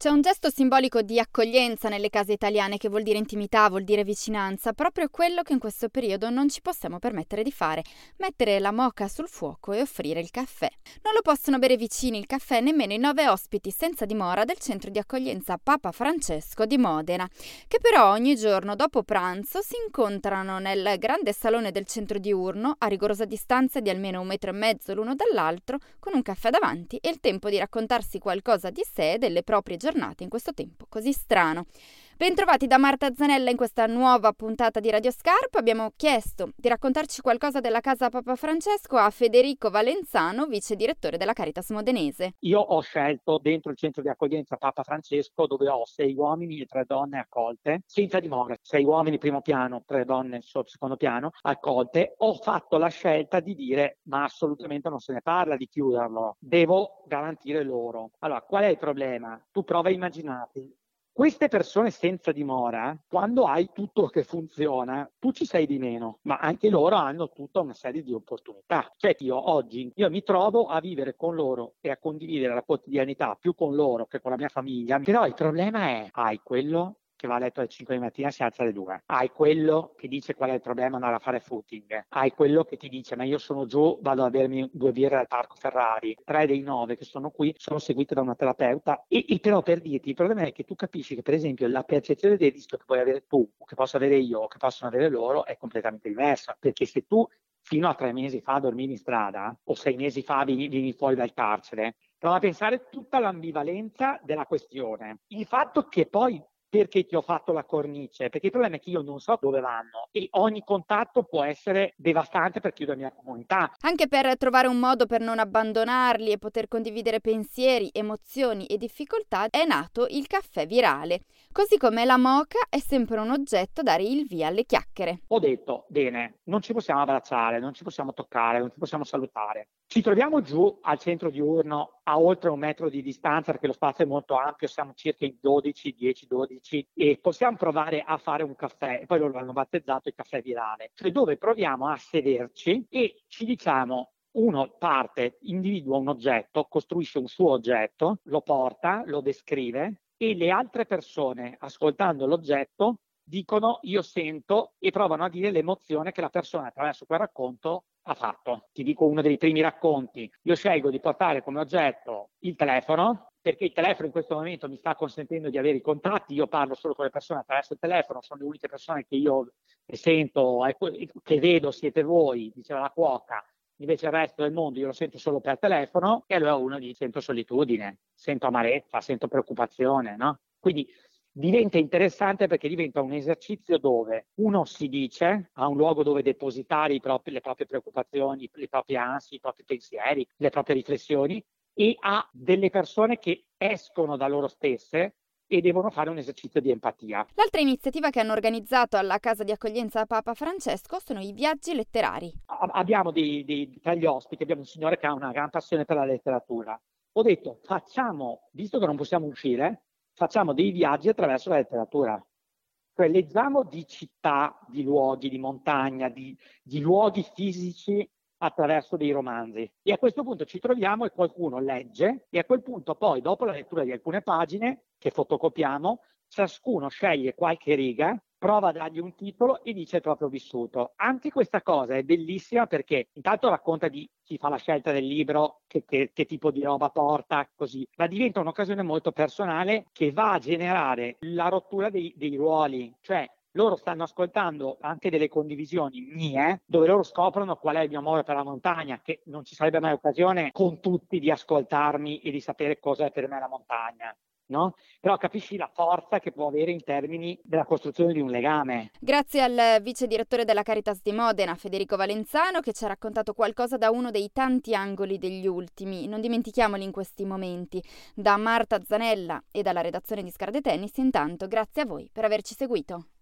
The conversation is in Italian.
C'è un gesto simbolico di accoglienza nelle case italiane che vuol dire intimità, vuol dire vicinanza, proprio quello che in questo periodo non ci possiamo permettere di fare, mettere la moca sul fuoco e offrire il caffè. Non lo possono bere vicini il caffè nemmeno i nove ospiti senza dimora del centro di accoglienza Papa Francesco di Modena, che però ogni giorno dopo pranzo si incontrano nel grande salone del centro diurno, a rigorosa distanza di almeno un metro e mezzo l'uno dall'altro, con un caffè davanti e il tempo di raccontarsi qualcosa di sé e delle proprie giornate giornate in questo tempo così strano. Bentrovati da Marta Zanella in questa nuova puntata di Radio Scarpa. Abbiamo chiesto di raccontarci qualcosa della casa Papa Francesco a Federico Valenzano, vice direttore della Caritas Modenese. Io ho scelto dentro il centro di accoglienza Papa Francesco dove ho sei uomini e tre donne accolte, senza dimora, sei uomini primo piano, tre donne secondo piano accolte. Ho fatto la scelta di dire ma assolutamente non se ne parla di chiuderlo, devo garantire loro. Allora, qual è il problema? Tu prova a immaginarti queste persone senza dimora, quando hai tutto che funziona, tu ci sei di meno, ma anche loro hanno tutta una serie di opportunità. Cioè io oggi io mi trovo a vivere con loro e a condividere la quotidianità più con loro che con la mia famiglia, però il problema è hai quello che va a letto alle 5 di mattina si alza alle 2. Hai quello che dice qual è il problema andare a fare footing. Hai quello che ti dice ma io sono giù, vado a bermi due birre al parco Ferrari. Tre dei nove che sono qui sono seguiti da una terapeuta. E, e però per dirti, il problema è che tu capisci che per esempio la percezione del rischio che puoi avere tu, che posso avere io, che possono avere loro, è completamente diversa. Perché se tu fino a tre mesi fa dormivi in strada o sei mesi fa vieni fuori dal carcere, prova a pensare tutta l'ambivalenza della questione. Il fatto che poi perché ti ho fatto la cornice? Perché il problema è che io non so dove vanno e ogni contatto può essere devastante per chi è la mia comunità. Anche per trovare un modo per non abbandonarli e poter condividere pensieri, emozioni e difficoltà è nato il caffè virale. Così come la moca è sempre un oggetto dare il via alle chiacchiere. Ho detto, bene, non ci possiamo abbracciare, non ci possiamo toccare, non ci possiamo salutare. Ci troviamo giù al centro diurno a oltre un metro di distanza perché lo spazio è molto ampio, siamo circa in 12, 10, 12 e possiamo provare a fare un caffè, poi loro l'hanno battezzato il caffè virale, cioè dove proviamo a sederci e ci diciamo uno parte, individua un oggetto, costruisce un suo oggetto, lo porta, lo descrive e le altre persone ascoltando l'oggetto dicono io sento e provano a dire l'emozione che la persona attraverso quel racconto ha fatto. Ti dico uno dei primi racconti. Io scelgo di portare come oggetto il telefono perché il telefono in questo momento mi sta consentendo di avere i contatti, io parlo solo con le persone attraverso il telefono, sono le uniche persone che io sento, che vedo, siete voi, diceva la cuoca, invece il resto del mondo io lo sento solo per telefono e allora uno dice sento solitudine, sento amarezza, sento preoccupazione, no? Quindi diventa interessante perché diventa un esercizio dove uno si dice, ha un luogo dove depositare propri, le proprie preoccupazioni, le proprie ansie, i propri pensieri, le proprie riflessioni e ha delle persone che escono da loro stesse e devono fare un esercizio di empatia. L'altra iniziativa che hanno organizzato alla casa di accoglienza Papa Francesco sono i viaggi letterari. abbiamo dei, dei, tra gli ospiti, abbiamo un signore che ha una gran passione per la letteratura. Ho detto, facciamo, visto che non possiamo uscire, facciamo dei viaggi attraverso la letteratura. Cioè leggiamo di città, di luoghi, di montagna, di, di luoghi fisici attraverso dei romanzi. E a questo punto ci troviamo e qualcuno legge e a quel punto poi, dopo la lettura di alcune pagine che fotocopiamo, ciascuno sceglie qualche riga prova a dargli un titolo e dice il proprio vissuto. Anche questa cosa è bellissima perché intanto racconta di chi fa la scelta del libro, che, che, che tipo di roba porta, così, ma diventa un'occasione molto personale che va a generare la rottura dei, dei ruoli, cioè loro stanno ascoltando anche delle condivisioni mie, dove loro scoprono qual è il mio amore per la montagna, che non ci sarebbe mai occasione con tutti di ascoltarmi e di sapere cosa è per me la montagna no? Però capisci la forza che può avere in termini della costruzione di un legame. Grazie al vice direttore della Caritas di Modena, Federico Valenzano, che ci ha raccontato qualcosa da uno dei tanti angoli degli ultimi. Non dimentichiamoli in questi momenti. Da Marta Zanella e dalla redazione di Scarde Tennis, intanto, grazie a voi per averci seguito.